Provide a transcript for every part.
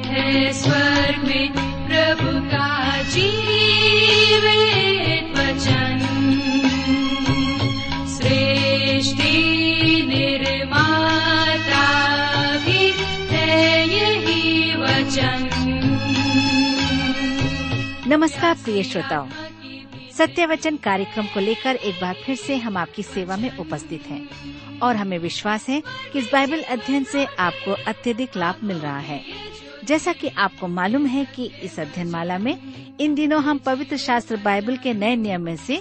है स्वर्ग में प्रभु का वचन। सृष्टि निर्माता भी है यही वचन। नमस्कार प्रिय श्रोताओं। सत्य वचन कार्यक्रम को लेकर एक बार फिर से हम आपकी सेवा में उपस्थित हैं और हमें विश्वास है कि इस बाइबल अध्ययन से आपको अत्यधिक लाभ मिल रहा है। जैसा कि आपको मालूम है कि इस अध्ययन माला में इन दिनों हम पवित्र शास्त्र बाइबल के नए नियम में से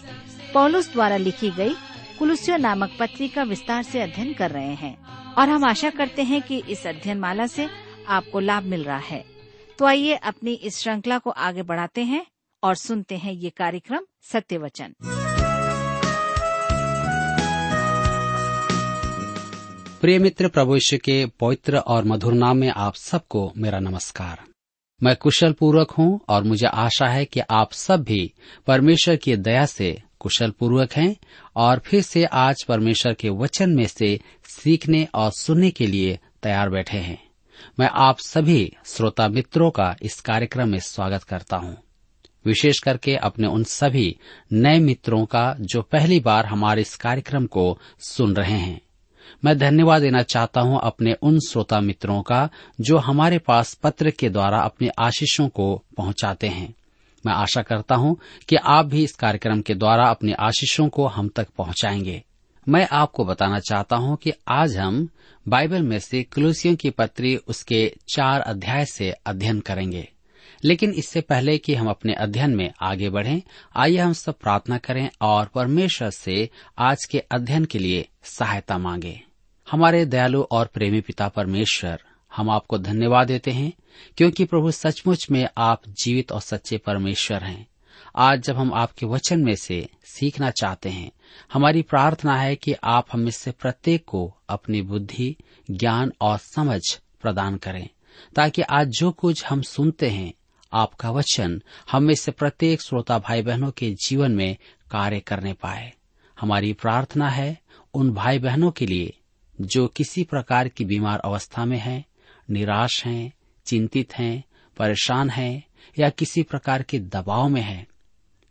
पौलुस द्वारा लिखी गई कुलुसियो नामक पत्री का विस्तार से अध्ययन कर रहे हैं। और हम आशा करते हैं कि इस अध्ययन माला से आपको लाभ मिल रहा है। तो आइए अपनी इस श्रृंखला को आगे बढ़ाते हैं और सुनते हैं ये कार्यक्रम सत्य वचन प्रिय मित्र प्रभु यीशु के पवित्र और मधुर नाम में आप सबको मेरा नमस्कार। मैं कुशल पूर्वक हूँ और मुझे आशा है कि आप सब भी परमेश्वर की दया से कुशल पूर्वक हैं और फिर से आज परमेश्वर के वचन में से सीखने और सुनने के लिए तैयार बैठे हैं। मैं आप सभी श्रोता मित्रों का इस कार्यक्रम में स्वागत करता हूँ। विशेष करके अपने उन सभी नए मित्रों का जो पहली बार हमारे इस कार्यक्रम को सुन रहे हैं। मैं धन्यवाद देना चाहता हूँ अपने उन श्रोता मित्रों का, जो हमारे पास पत्र के द्वारा अपने आशीषों को पहुंचाते हैं। मैं आशा करता हूँ कि आप भी इस कार्यक्रम के द्वारा अपने आशीषों को हम तक पहुंचाएँगे। मैं आपको बताना चाहता हूँ कि आज हम बाइबल में से कुलूसियों की पत्री उसके चार अध्याय से अध्ययन करेंगे। लेकिन इससे पहले कि हम अपने अध्ययन में आगे बढ़ें, आइए हम सब प्रार्थना करें और परमेश्वर से आज के अध्ययन के लिए सहायता मांगे। हमारे दयालु और प्रेमी पिता परमेश्वर, हम आपको धन्यवाद देते हैं, क्योंकि प्रभु सचमुच में आप जीवित और सच्चे परमेश्वर हैं। आज जब हम आपके वचन में से सीखना चाहते हैं, हमारी प्रार्थना है कि आप हम से प्रत्येक को अपनी बुद्धि, ज्ञान और समझ प्रदान करें, ताकि आज जो कुछ हम सुनते हैं आपका वचन हम से प्रत्येक श्रोता भाई बहनों के जीवन में कार्य करने पाए। हमारी प्रार्थना है उन भाई बहनों के लिए जो किसी प्रकार की बीमार अवस्था में हैं, निराश हैं, चिंतित हैं, परेशान हैं या किसी प्रकार के दबाव में हैं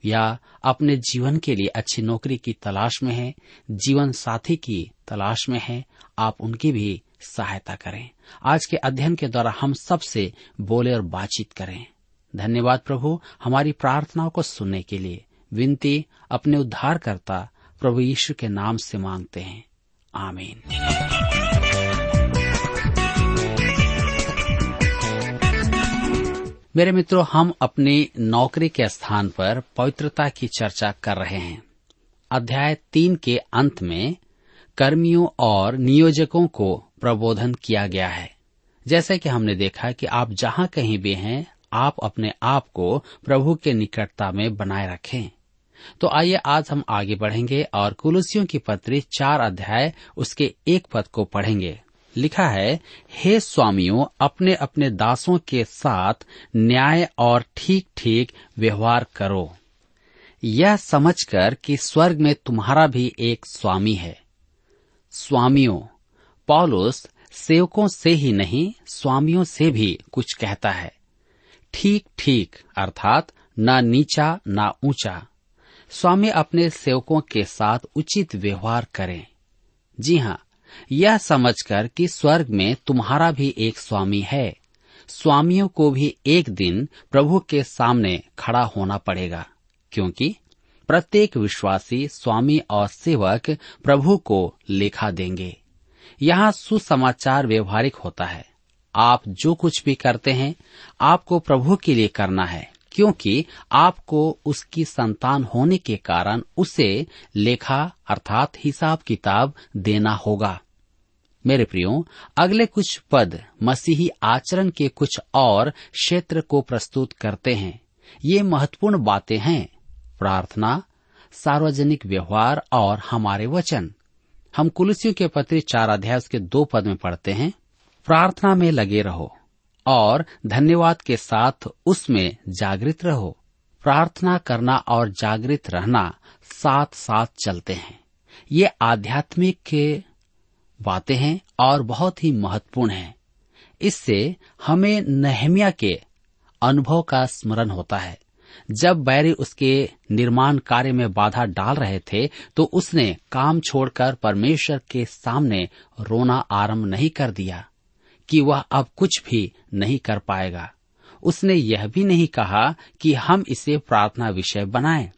या अपने जीवन के लिए अच्छी नौकरी की तलाश में हैं, जीवन साथी की तलाश में हैं, आप उनकी भी सहायता करें। आज के अध्ययन के द्वारा हम सबसे बोले और बातचीत करें। धन्यवाद प्रभु, हमारी प्रार्थनाओं को सुनने के लिए। विनती, अपने उद्धारकर्ता प्रभु यीशु के नाम से मांगते हैं। आमीन। मेरे मित्रों, हम अपनी नौकरी के स्थान पर पवित्रता की चर्चा कर रहे हैं। अध्याय तीन के अंत में कर्मियों और नियोजकों को प्रबोधन किया गया है। जैसे कि हमने देखा कि आप जहाँ कहीं भी हैं आप अपने आप को प्रभु के निकटता में बनाए रखें। तो आइए आज हम आगे बढ़ेंगे और कुलुसियों की पत्री चार अध्याय उसके एक पद को पढ़ेंगे। लिखा है, हे स्वामियों अपने अपने दासों के साथ न्याय और ठीक ठीक व्यवहार करो। यह समझकर कि स्वर्ग में तुम्हारा भी एक स्वामी है। स्वामियों, पॉलुस सेवकों से ही नहीं, स्वामियों से भी कुछ कहता है। ठीक ठीक अर्थात न नीचा, न ऊँचा। स्वामी अपने सेवकों के साथ उचित व्यवहार करें। जी हाँ यह समझकर कि स्वर्ग में तुम्हारा भी एक स्वामी है। स्वामियों को भी एक दिन प्रभु के सामने खड़ा होना पड़ेगा, क्योंकि प्रत्येक विश्वासी, स्वामी और सेवक प्रभु को लेखा देंगे। यहाँ सुसमाचार व्यवहारिक होता है। आप जो कुछ भी करते हैं, आपको प्रभु के लिए करना है, क्योंकि आपको उसकी संतान होने के कारण उसे लेखा अर्थात हिसाब किताब देना होगा। मेरे प्रियो, अगले कुछ पद मसीही आचरण के कुछ और क्षेत्र को प्रस्तुत करते हैं। ये महत्वपूर्ण बातें हैं। प्रार्थना, सार्वजनिक व्यवहार और हमारे वचन। हम कुलसियों के पत्र चार अध्याय के दो पद में पढ़ते हैं। प्रार्थना में लगे रहो और धन्यवाद के साथ उसमें जागृत रहो। प्रार्थना करना और जागृत रहना साथ साथ चलते हैं। ये आध्यात्मिक के बातें हैं और बहुत ही महत्वपूर्ण हैं। इससे हमें नहमिया के अनुभव का स्मरण होता है। जब बैरी उसके निर्माण कार्य में बाधा डाल रहे थे तो उसने काम छोड़कर परमेश्वर के सामने रोना आरंभ नहीं कर दिया। कि वह अब कुछ भी नहीं कर पाएगा। उसने यह भी नहीं कहा कि हम इसे प्रार्थना विषय बनाएँ।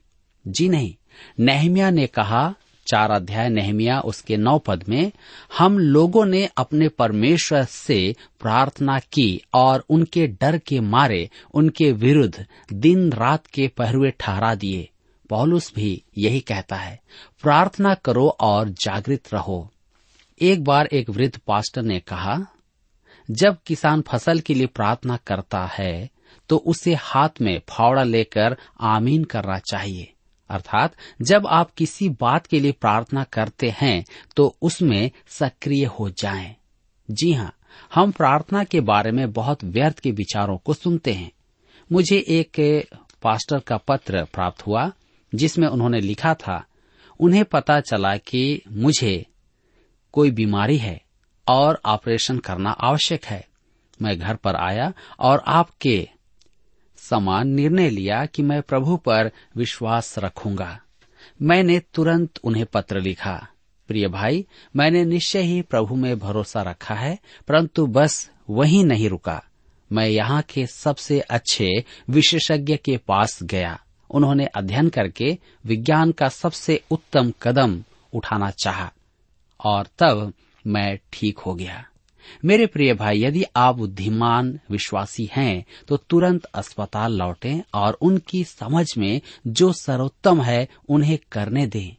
जी नहीं। नेहमिया ने कहा, चार अध्याय नेहमिया उसके नौ पद में, हम लोगों ने अपने परमेश्वर से प्रार्थना की और उनके डर के मारे उनके विरुद्ध दिन रात के पहरुए ठहरा दिए। पौलुस भी यही कहता है, प्रार्थना करो और जागृत रहो। एक बार एक वृद्ध पास्टर ने कहा जब किसान फ़सल के लिए प्रार्थना करता है तो उसे हाथ में फावड़ा लेकर आमीन करना चाहिए अर्थात, जब आप किसी बात के लिए प्रार्थना करते हैं तो उसमें सक्रिय हो जाएँ। जी हाँ हम प्रार्थना के बारे में बहुत व्यर्थ के विचारों को सुनते हैं मुझे एक पास्टर का पत्र प्राप्त हुआ, जिसमें उन्होंने लिखा था, उन्हें पता चला कि मुझे कोई बीमारी है और ऑपरेशन करना आवश्यक है। मैं घर पर आया और आपके समान निर्णय लिया कि मैं प्रभु पर विश्वास रखूँगा। मैंने तुरंत उन्हें पत्र लिखा। प्रिय भाई, मैंने निश्चय ही प्रभु में भरोसा रखा है, परंतु बस वही नहीं रुका। मैं यहाँ के सबसे अच्छे विशेषज्ञ के पास गया। उन्होंने अध्ययन करके विज्ञान का सबसे उत्तम कदम उठाना चाहा। और तब मैं ठीक हो गया। मेरे प्रिय भाई, यदि आप बुद्धिमान, विश्वासी हैं तो तुरंत अस्पताल लौटें और उनकी समझ में जो सर्वोत्तम है, उन्हें करने दें।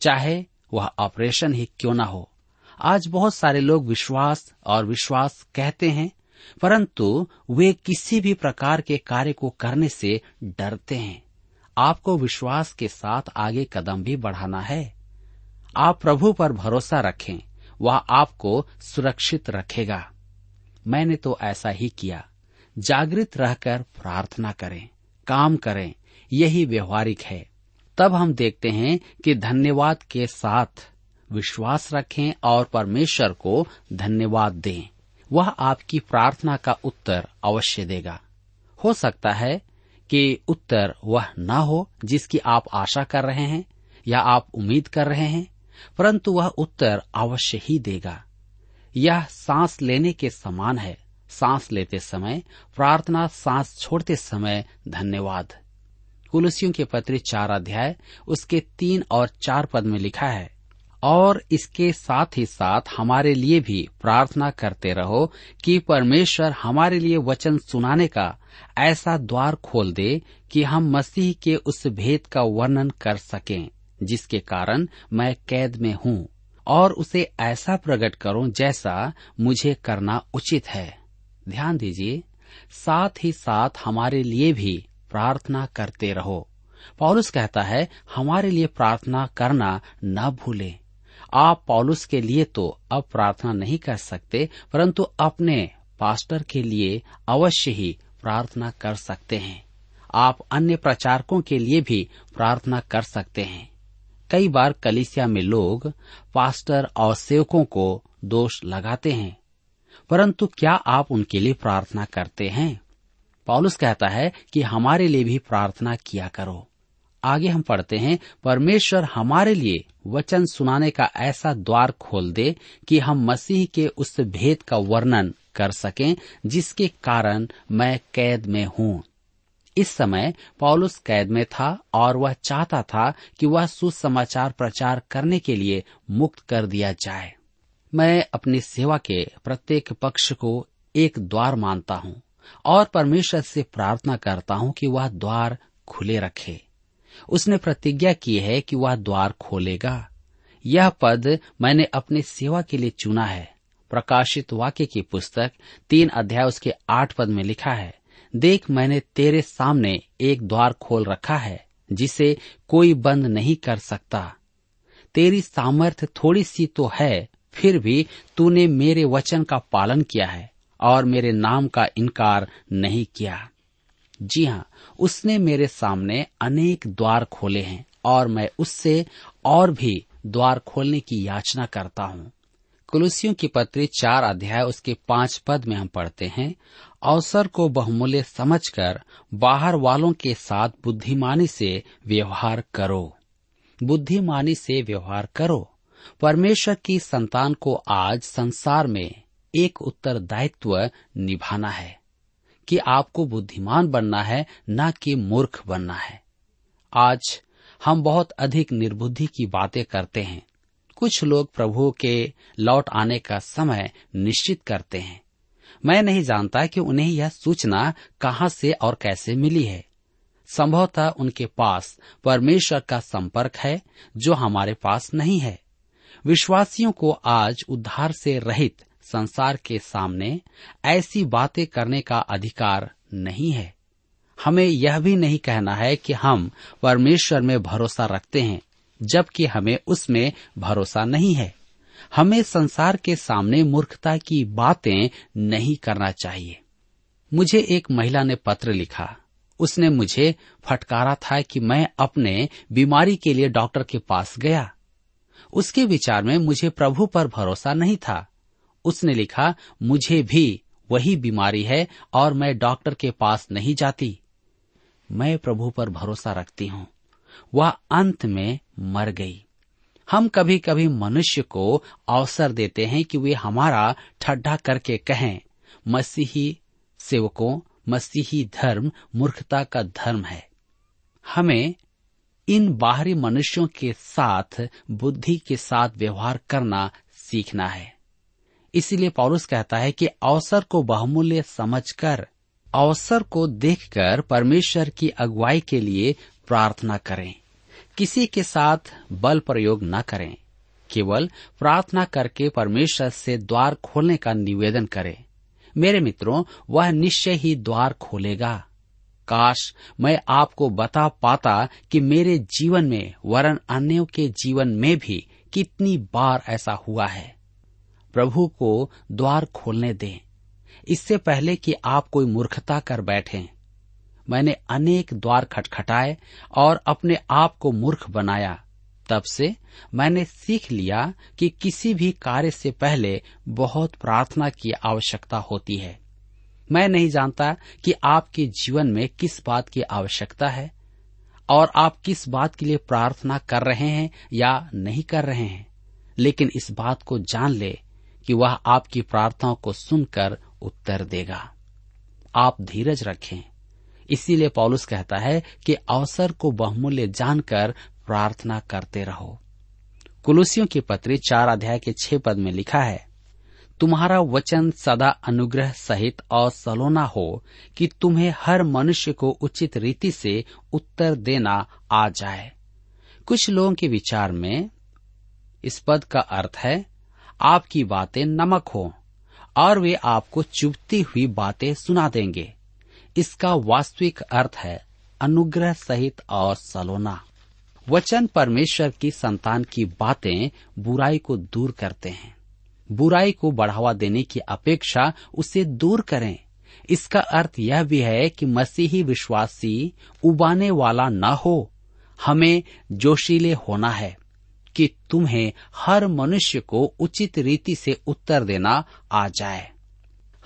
चाहे वह ऑपरेशन ही क्यों न हो। आज बहुत सारे लोग विश्वास और विश्वास कहते हैं, परंतु वे किसी भी प्रकार के कार्य को करने से डरते हैं। आपको विश्वास के साथ आगे कदम भी बढ़ाना है। आप प्रभु पर भरोसा रखें। वह आपको सुरक्षित रखेगा। मैंने तो ऐसा ही किया। जागृत रहकर प्रार्थना करें, काम करें, यही व्यवहारिक है। तब हम देखते हैं कि धन्यवाद के साथ विश्वास रखें और परमेश्वर को धन्यवाद दें। वह आपकी प्रार्थना का उत्तर अवश्य देगा। हो सकता है कि उत्तर वह न हो जिसकी आप आशा कर रहे हैं या आप उम्मीद कर रहे हैं। परंतु वह उत्तर अवश्य ही देगा। यह सांस लेने के समान है। सांस लेते समय, प्रार्थना सांस छोड़ते समय धन्यवाद। कुलसियों के पत्र चार अध्याय, उसके तीन और चार पद में लिखा है, और इसके साथ ही साथ हमारे लिए भी प्रार्थना करते रहो कि परमेश्वर हमारे लिए वचन सुनाने का ऐसा द्वार खोल दे कि हम मसीह के उस भेद का वर्णन कर सकें। जिसके कारण मैं कैद में हूँ और उसे ऐसा प्रकट करूँ जैसा मुझे करना उचित है। ध्यान दीजिए, साथ ही साथ हमारे लिए भी प्रार्थना करते रहो। पॉलुस कहता है, हमारे लिए प्रार्थना करना न भूले। आप पॉलुस के लिए तो अब प्रार्थना नहीं कर सकते, परंतु अपने पास्टर के लिए अवश्य ही प्रार्थना कर सकते हैं। आप अन्य प्रचारकों के लिए भी प्रार्थना कर सकते हैं। कई बार कलिसिया में लोग पास्टर और सेवकों को दोष लगाते हैं। परंतु क्या आप उनके लिए प्रार्थना करते हैं? पॉलुस कहता है कि हमारे लिए भी प्रार्थना किया करो। आगे हम पढ़ते हैं, परमेश्वर हमारे लिए वचन सुनाने का ऐसा द्वार खोल दे कि हम मसीह के उस भेद का वर्णन कर सकें, जिसके कारण मैं कैद में हूँ। इस समय पॉलुस कैद में था और वह चाहता था कि वह सुसमाचार प्रचार करने के लिए मुक्त कर दिया जाए। मैं अपनी सेवा के प्रत्येक पक्ष को एक द्वार मानता हूँ और परमेश्वर से प्रार्थना करता हूँ कि वह द्वार खुले रखे। उसने प्रतिज्ञा की है कि वह द्वार खोलेगा। यह पद मैंने अपनी सेवा के लिए चुना है। प्रकाशित वाक्य की पुस्तक तीन अध्याय उसके आठ पद में लिखा है। देख मैंने तेरे सामने एक द्वार खोल रखा है, जिसे कोई बंद नहीं कर सकता। तेरी सामर्थ्य थोड़ी सी तो है, फिर भी तूने मेरे वचन का पालन किया है और मेरे नाम का इनकार नहीं किया। जी हाँ उसने मेरे सामने अनेक द्वार खोले हैं और मैं उससे और भी द्वार खोलने की याचना करता हूँ। कुलुसियों की पत्री चार अध्याय, उसके पाँच पद में हम पढ़ते हैं, अवसर को बहुमूल्य समझकर बाहर वालों के साथ बुद्धिमानी से व्यवहार करो। बुद्धिमानी से व्यवहार करो। परमेश्वर की संतान को आज संसार में एक उत्तरदायित्व निभाना है, कि आपको बुद्धिमान बनना है, न कि मूर्ख बनना है। आज हम बहुत अधिक निर्बुद्धि की बातें करते हैं। कुछ लोग प्रभु के लौट आने का समय निश्चित करते हैं। मैं नहीं जानता कि उन्हें यह सूचना कहाँ से और कैसे मिली है। संभवतः उनके पास परमेश्वर का संपर्क है जो हमारे पास नहीं है। विश्वासियों को आज उद्धार से रहित संसार के सामने ऐसी बातें करने का अधिकार नहीं है। हमें यह भी नहीं कहना है कि हम परमेश्वर में भरोसा रखते हैं। जबकि हमें उसमें भरोसा नहीं है। हमें संसार के सामने मूर्खता की बातें नहीं करना चाहिए। मुझे एक महिला ने पत्र लिखा। उसने मुझे फटकारा था कि मैं अपने बीमारी के लिए डॉक्टर के पास गया। उसके विचार में मुझे प्रभु पर भरोसा नहीं था। उसने लिखा, मुझे भी वही बीमारी है और मैं डॉक्टर के पास नहीं जाती। मैं प्रभु पर भरोसा रखती हूँ। वह अंत में मर गई। हम कभी कभी मनुष्य को अवसर देते हैं कि वे हमारा ठड्डा करके कहें, मसीही सेवकों, मसीही धर्म, मूर्खता का धर्म है। हमें इन बाहरी मनुष्यों के साथ, बुद्धि के साथ व्यवहार करना सीखना है। इसीलिए पौरुष कहता है कि अवसर को बहुमूल्य समझकर, अवसर को देखकर परमेश्वर की अगुवाई के लिए प्रार्थना करें। किसी के साथ बल प्रयोग न करें। केवल प्रार्थना करके परमेश्वर से द्वार खोलने का निवेदन करें। मेरे मित्रों, वह निश्चय ही द्वार खोलेगा। काश मैं आपको बता पाता कि मेरे जीवन में, वरन अन्यों के जीवन में भी कितनी बार ऐसा हुआ है। प्रभु को द्वार खोलने दें। इससे पहले कि आप कोई मूर्खता कर बैठें मैंने अनेक द्वार खटखटाए और अपने आप को मूर्ख बनाया। तब से मैंने सीख लिया कि किसी भी कार्य से पहले बहुत प्रार्थना की आवश्यकता होती है। मैं नहीं जानता कि आपके जीवन में किस बात की आवश्यकता है और आप किस बात के लिए प्रार्थना कर रहे हैं या नहीं कर रहे हैं। लेकिन इस बात को जान ले कि वह आपकी प्रार्थनाओं को सुनकर उत्तर देगा। आप धीरज रखें। इसीलिए पॉलुस कहता है कि अवसर को बहुमूल्य जानकर प्रार्थना करते रहो। कुलुसियों की पत्री चार अध्याय के छह पद में लिखा है, तुम्हारा वचन सदा अनुग्रह सहित और सलोना हो कि तुम्हें हर मनुष्य को उचित रीति से उत्तर देना आ जाए। कुछ लोगों के विचार में इस पद का अर्थ है, आपकी बातें नमक हो और वे आपको चुभती हुई बातें सुना देंगे। इसका वास्तविक अर्थ है अनुग्रह सहित और सलोना। वचन परमेश्वर की संतान की बातें बुराई को दूर करते हैं। बुराई को बढ़ावा देने की अपेक्षा उसे दूर करें। इसका अर्थ यह भी है कि मसीही विश्वासी उबाने वाला न हो। हमें जोशीले होना है कि तुम्हें हर मनुष्य को उचित रीति से उत्तर देना आ जाए।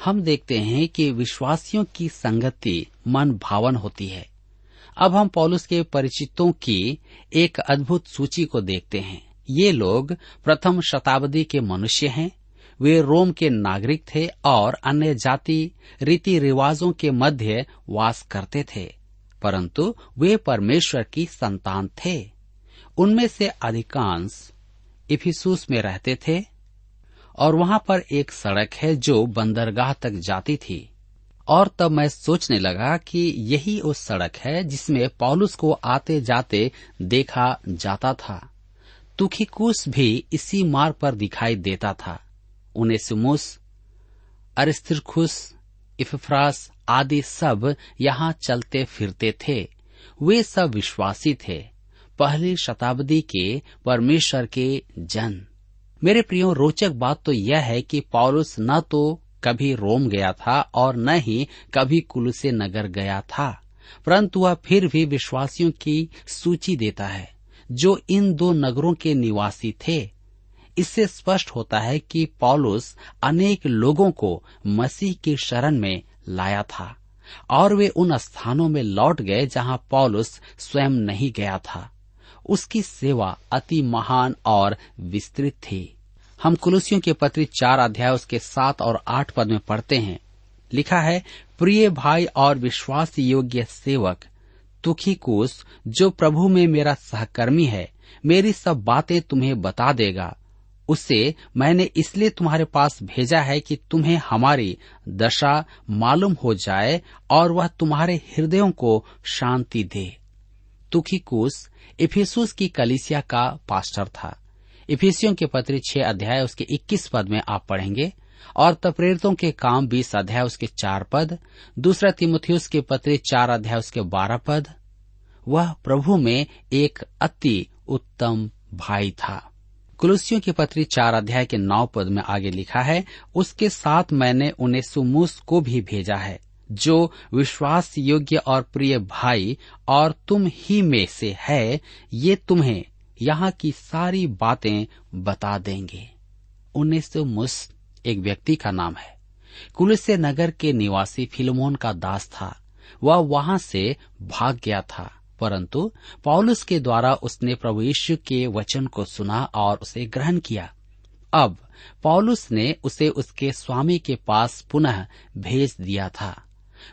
हम देखते हैं कि विश्वासियों की संगति मन भावन होती है। अब हम पौलुस के परिचितों की एक अद्भुत सूची को देखते हैं। ये लोग प्रथम शताब्दी के मनुष्य हैं। वे रोम के नागरिक थे और अन्य जाति रीति रिवाजों के मध्य वास करते थे, परंतु वे परमेश्वर की संतान थे। उनमें से अधिकांश इफिसूस में रहते थे। और वहाँ पर एक सड़क है जो बंदरगाह तक जाती थी। और तब मैं सोचने लगा कि यही उस सड़क है जिसमें पॉलुस को आते जाते देखा जाता था। तुखिकुस भी इसी मार्ग पर दिखाई देता था। उनेसिमुस अरिस्तिरखुस इफ्रास आदि सब यहाँ चलते फिरते थे। वे सब विश्वासी थे। पहली शताब्दी के परमेश्वर के जन। मेरे प्रियो, रोचक बात तो यह है कि पौलुस न तो कभी रोम गया था और न ही कभी कुलसे नगर गया था, परंतु वह फिर भी विश्वासियों की सूची देता है, जो इन दो नगरों के निवासी थे। इससे स्पष्ट होता है कि पौलुस अनेक लोगों को मसीह की शरण में लाया था, और वे उन स्थानों में लौट गए जहाँ पौलुस स्वयं नहीं गया था। उसकी सेवा अति महान और विस्तृत थी। हम कुलुसियों के पत्री चार अध्याय उसके सात और आठ पद में पढ़ते हैं। लिखा है, प्रिय भाई और विश्वास योग्य सेवक तुखिकुस जो प्रभु में मेरा सहकर्मी है, मेरी सब बातें तुम्हें बता देगा। उसे मैंने इसलिए तुम्हारे पास भेजा है कि तुम्हें हमारी दशा मालूम हो जाए और वह तुम्हारे हृदयों को शांति दे। तुखिकुस, इफिसुस की कलिसिया का पास्टर था। इफेसियों के पत्र छह अध्याय उसके इक्कीस पद में आप पढ़ेंगे, और तप्रेरितों के काम बीस अध्याय उसके चार पद, दूसरा तिमुथियुस के पत्र चार अध्याय उसके बारह पद। वह प्रभु में एक अति उत्तम भाई था। कुलुसियों के पत्री चार अध्याय के नौ पद में आगे लिखा है, उसके साथ मैंने उन्हें सुमूस को भी भेजा है। जो विश्वास योग्य और प्रिय भाई और तुम ही में से है, ये तुम्हें यहाँ की सारी बातें बता देंगे। उन्नीस मुस एक व्यक्ति का नाम है। कुलस्य नगर के निवासी फिल्मोन का दास था। वह वहाँ से भाग गया था, परंतु पौलुस के द्वारा उसने प्रभु यीशु के वचन को सुना और उसे ग्रहण किया। अब पौलुस ने उसे उसके स्वामी के पास पुनः भेज दिया था।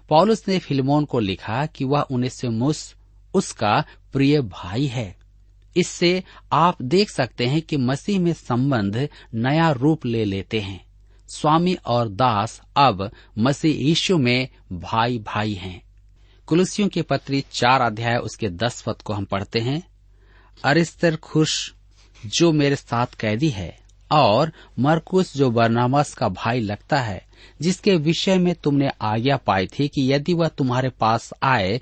पौलुस ने फिल्मोन को लिखा कि वह उन्नीस मुस उसका प्रिय भाई है। इससे आप देख सकते हैं कि मसीह में संबंध नया रूप ले लेते हैं। स्वामी और दास अब मसीह यीशु में भाई भाई हैं। कुलसियों के पत्री चार अध्याय उसके दस पद को हम पढ़ते हैं। अरिस्तर खुश, जो मेरे साथ कैदी है, और मरकुस, जो बरनामस का भाई लगता है जिसके विषय में तुमने आज्ञा पाई थी कि यदि वह तुम्हारे पास आए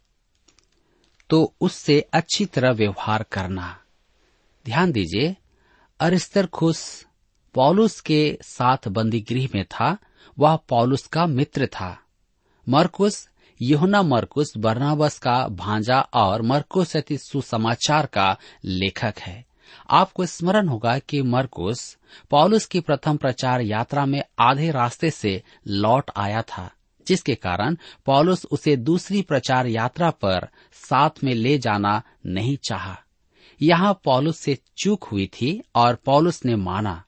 तो उससे अच्छी तरह व्यवहार करना। ध्यान दीजिए अरिस्तर खुश पॉलुस के साथ बंदी गृह में था, वह पौलुस का मित्र था। मरकुस, यहुना मरकुस, बर्नाबस का भांजा और मरकुस सुसमाचार का लेखक है। आपको स्मरण होगा कि मरकुस पॉलुस की प्रथम प्रचार यात्रा में आधे रास्ते से लौट आया था, जिसके कारण पॉलुस उसे दूसरी प्रचार यात्रा पर साथ में ले जाना नहीं चाहा। यहाँ पॉलुस से चूक हुई थी और पौलुस ने माना,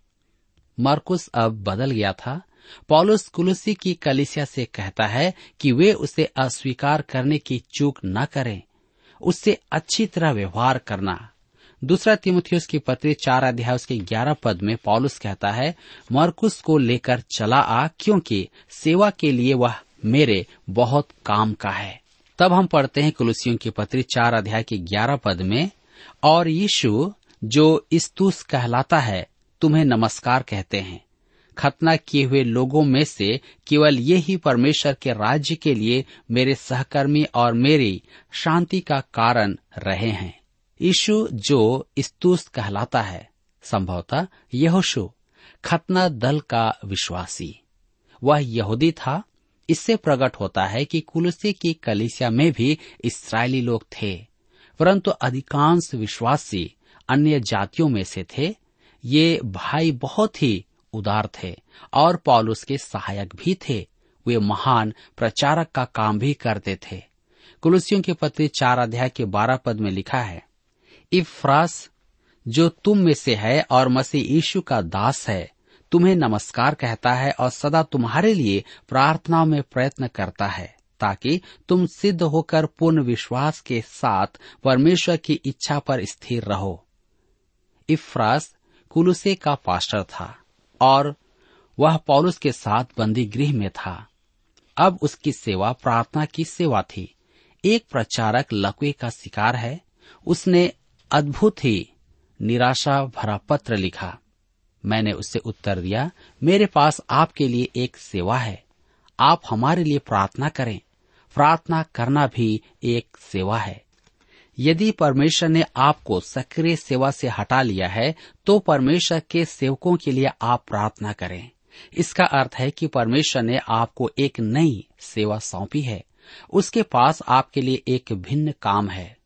मरकुस अब बदल गया था पॉलुस कुलुसी की कलिसिया से कहता है कि वे उसे अस्वीकार करने की चूक न करें, उससे अच्छी तरह व्यवहार करना दूसरा तिमुथियस की पत्री चार अध्याय उसके ग्यारह पद में पॉलुस कहता है, मरकुस को लेकर चला आ, क्योंकि सेवा के लिए वह मेरे बहुत काम का है। तब हम पढ़ते हैं कुलुसियों की पत्री चार अध्याय के ग्यारह पद में, और यीशु, जो इस्तुस कहलाता है, तुम्हें नमस्कार कहते हैं। खतना किए हुए लोगों में से केवल ये ही परमेश्वर के राज्य के लिए मेरे सहकर्मी और मेरी शांति का कारण रहे हैं। यीशु जो स्तूस कहलाता है, संभवतः यहोशु, खतना दल का विश्वासी। वह यहूदी था। इससे प्रकट होता है कि कुलसी की कलिसिया में भी इसराइली लोग थे, परंतु अधिकांश विश्वासी अन्य जातियों में से थे। ये भाई बहुत ही उदार थे और पॉलुस के सहायक भी थे। वे महान प्रचारक का काम भी करते थे। कुलसियों के पत्र चार अध्याय के बारह पद में लिखा है इफ्रास जो तुम में से है और मसीह यीशु का दास है, तुम्हें नमस्कार कहता है और सदा तुम्हारे लिए प्रार्थना में प्रयत्न करता है, ताकि तुम सिद्ध होकर पूर्ण विश्वास के साथ परमेश्वर की इच्छा पर स्थिर रहो। इफ्रास कुलुसे का पास्टर था और वह पौलुस के साथ बंदी गृह में था, अब उसकी सेवा, प्रार्थना की सेवा थी। एक प्रचारक लकवे का शिकार है, उसने अद्भुत ही निराशा भरा पत्र लिखा। मैंने उससे उत्तर दिया, मेरे पास आपके लिए एक सेवा है। आप हमारे लिए प्रार्थना करें। प्रार्थना करना भी एक सेवा है। यदि परमेश्वर ने आपको सक्रिय सेवा से हटा लिया है तो परमेश्वर के सेवकों के लिए आप प्रार्थना करें। इसका अर्थ है कि परमेश्वर ने आपको एक नई सेवा सौंपी है। उसके पास आपके लिए एक भिन्न काम है।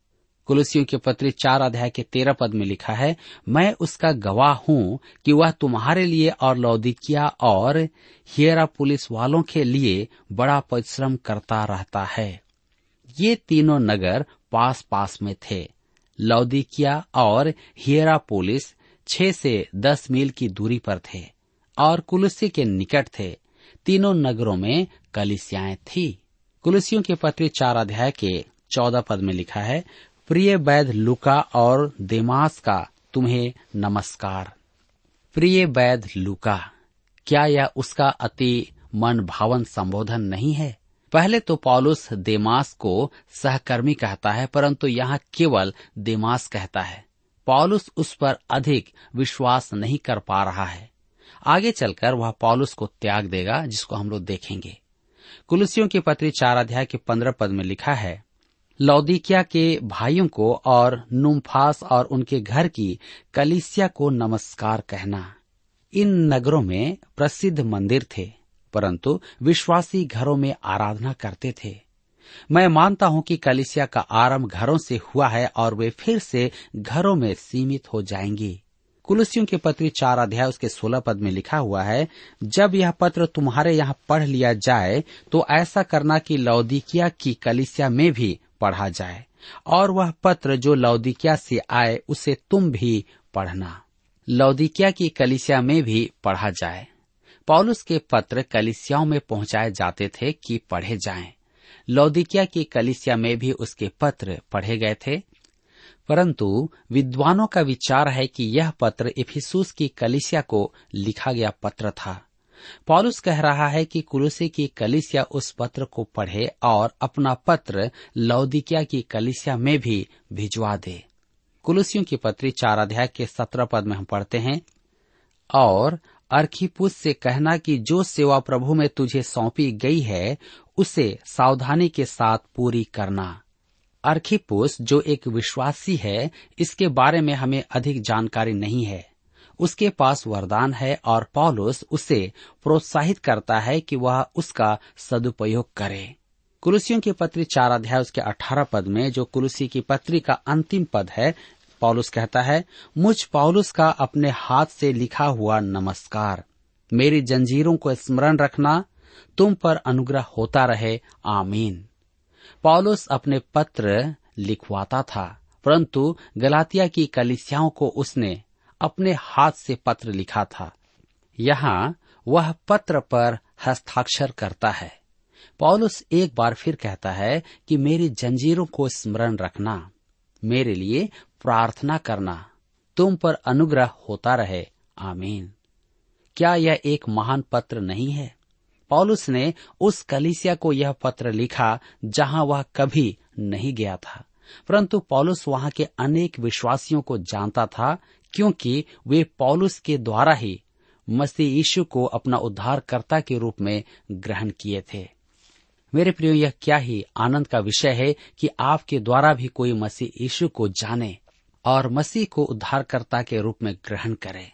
कुलसियों के पत्र चार अध्याय के तेरह पद में लिखा है, मैं उसका गवाह हूँ कि वह तुम्हारे लिए और लौदिकिया और हियरा पुलिस वालों के लिए बड़ा परिश्रम करता रहता है। ये तीनों नगर पास पास में थे। लौदिकिया और हियरा पुलिस छह से दस मील की दूरी पर थे और कुलसी के निकट थे। तीनों नगरों में कलिसियाएँ थी। कुलसियों के पत्र चार अध्याय के चौदह पद में लिखा है प्रिय वैद लुका और देमास का तुम्हें नमस्कार। प्रिय वैद लुका, क्या यह उसका अति मन भावन संबोधन नहीं है? पहले तो पॉलुस देमास को सहकर्मी कहता है, परंतु यहाँ केवल देमास कहता है। पॉलुस उस पर अधिक विश्वास नहीं कर पा रहा है। आगे चलकर वह पॉलुस को त्याग देगा, जिसको हम लोग देखेंगे। कुलसियों की पत्री चार अध्याय के पंद्रह पद में लिखा है लौदिकिया के भाइयों को और नुम्फास और उनके घर की कलिसिया को नमस्कार कहना। इन नगरों में प्रसिद्ध मंदिर थे, परंतु विश्वासी घरों में आराधना करते थे। मैं मानता हूँ कि कलिसिया का आरंभ घरों से हुआ है और वे फिर से घरों में सीमित हो जाएँगी। कुलसियों के पत्र चार अध्याय उसके सोलह पद में लिखा हुआ है, जब यह पत्र तुम्हारे यहाँ पढ़ लिया जाए तो ऐसा करना कि लौदिकिया की कलिसिया में भी पढ़ा जाए, और वह पत्र जो लौदिकिया से आए, उसे तुम भी पढ़ना। लौदिकिया की कलिसिया में भी पढ़ा जाए। पौलुस के पत्र कलिसियाओं में पहुँचाए जाते थे कि पढ़े जाएँ। लौदिकिया की कलिसिया में भी उसके पत्र पढ़े गए थे। परंतु विद्वानों का विचार है कि यह पत्र इफिसूस की कलिसिया को लिखा गया पत्र था। पॉलुस कह रहा है कि कुलुसे की कलिसिया उस पत्र को पढ़े और अपना पत्र लौदिकिया की कलिसिया में भी भिजवा दे। कुलुसियों की पत्री चार अध्याय के सत्रह पद में हम पढ़ते हैं, और अर्खीपुस से कहना कि जो सेवा प्रभु में तुझे सौंपी गई है, उसे सावधानी के साथ पूरी करना। अर्खीपुस, जो एक विश्वासी है, इसके बारे में हमें अधिक जानकारी नहीं है। उसके पास वरदान है और पॉलुस उसे प्रोत्साहित करता है कि वह उसका सदुपयोग करे। कुलुसियों की पत्री चार अध्याय उसके अठारह पद में, जो कुलसी की पत्री का अंतिम पद है, पॉलुस कहता है, मुझ पॉलुस का अपने हाथ से लिखा हुआ नमस्कार। मेरी जंजीरों को स्मरण रखना, तुम पर अनुग्रह होता रहे। आमीन। पॉलुस अपने पत्र लिखवाता था, परंतु गलातिया की कलिसियाओं को उसने अपने हाथ से पत्र लिखा था। यहाँ वह पत्र पर हस्ताक्षर करता है। पॉलुस एक बार फिर कहता है कि मेरी जंजीरों को स्मरण रखना, मेरे लिए प्रार्थना करना, तुम पर अनुग्रह होता रहे। आमीन। क्या यह एक महान पत्र नहीं है? पॉलुस ने उस कलिसिया को यह पत्र लिखा जहाँ वह कभी नहीं गया था, परंतु पॉलुस वहाँ के अनेक विश्वासियों को जानता था क्योंकि वे पौलुस के द्वारा ही मसीह यीशु को अपना उद्धारकर्ता के रूप में ग्रहण किए थे। मेरे प्रियो, यह क्या ही आनंद का विषय है कि आपके द्वारा भी कोई मसीह यीशु को जाने और मसीह को उद्धारकर्ता के रूप में ग्रहण करे।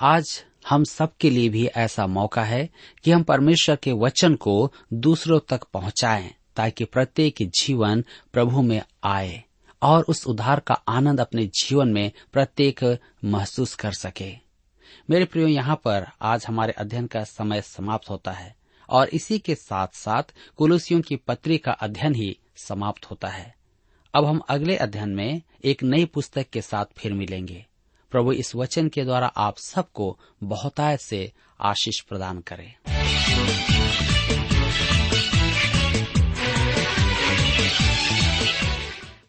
आज हम सबके लिए भी ऐसा मौका है कि हम परमेश्वर के वचन को दूसरों तक पहुंचाएँ ताकि प्रत्येक जीवन प्रभु में आए। और उस उद्धार का आनंद अपने जीवन में प्रत्येक महसूस कर सके। मेरे प्रियो, यहाँ पर आज हमारे अध्ययन का समय समाप्त होता है और इसी के साथ साथ कुलुसियों की पत्री का अध्ययन ही समाप्त होता है। अब हम अगले अध्ययन में एक नई पुस्तक के साथ फिर मिलेंगे। प्रभु इस वचन के द्वारा आप सबको बहुतायत से आशीष प्रदान करें।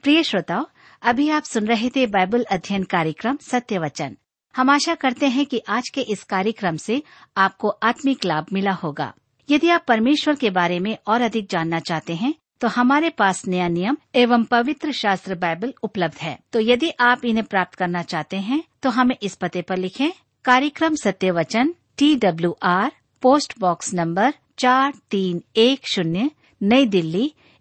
प्रिय श्रोताओ, अभी आप सुन रहे थे बाइबल अध्ययन कार्यक्रम सत्य वचन हम आशा करते हैं कि आज के इस कार्यक्रम से आपको आत्मिक लाभ मिला होगा। यदि आप परमेश्वर के बारे में और अधिक जानना चाहते हैं तो हमारे पास नया नियम एवं पवित्र शास्त्र बाइबल उपलब्ध है। तो यदि आप इन्हें प्राप्त करना चाहते हैं तो हमें इस पते पर लिखें, कार्यक्रम सत्य वचन T W R post box number चार तीन एक शून्य, नई दिल्ली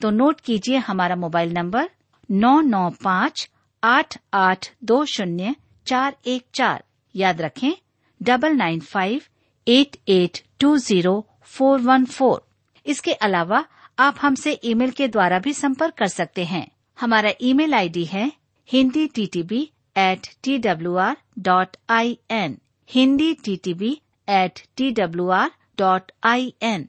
तो नोट कीजिए हमारा मोबाइल नंबर नौ नौ पाँच आठ आठ दो शून्य चार एक चार। याद रखें double nine five eight eight two zero four one four इसके अलावा आप हमसे ईमेल के द्वारा भी संपर्क कर सकते हैं। हमारा ईमेल आईडी है Hindi T T B at T W R dot I N Hindi T T B at T W R dot I N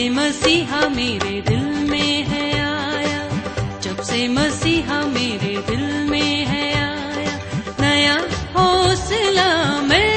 से मसीहा मेरे दिल में है आया। जब से मसीहा मेरे दिल में है आया। नया हौसला मैंने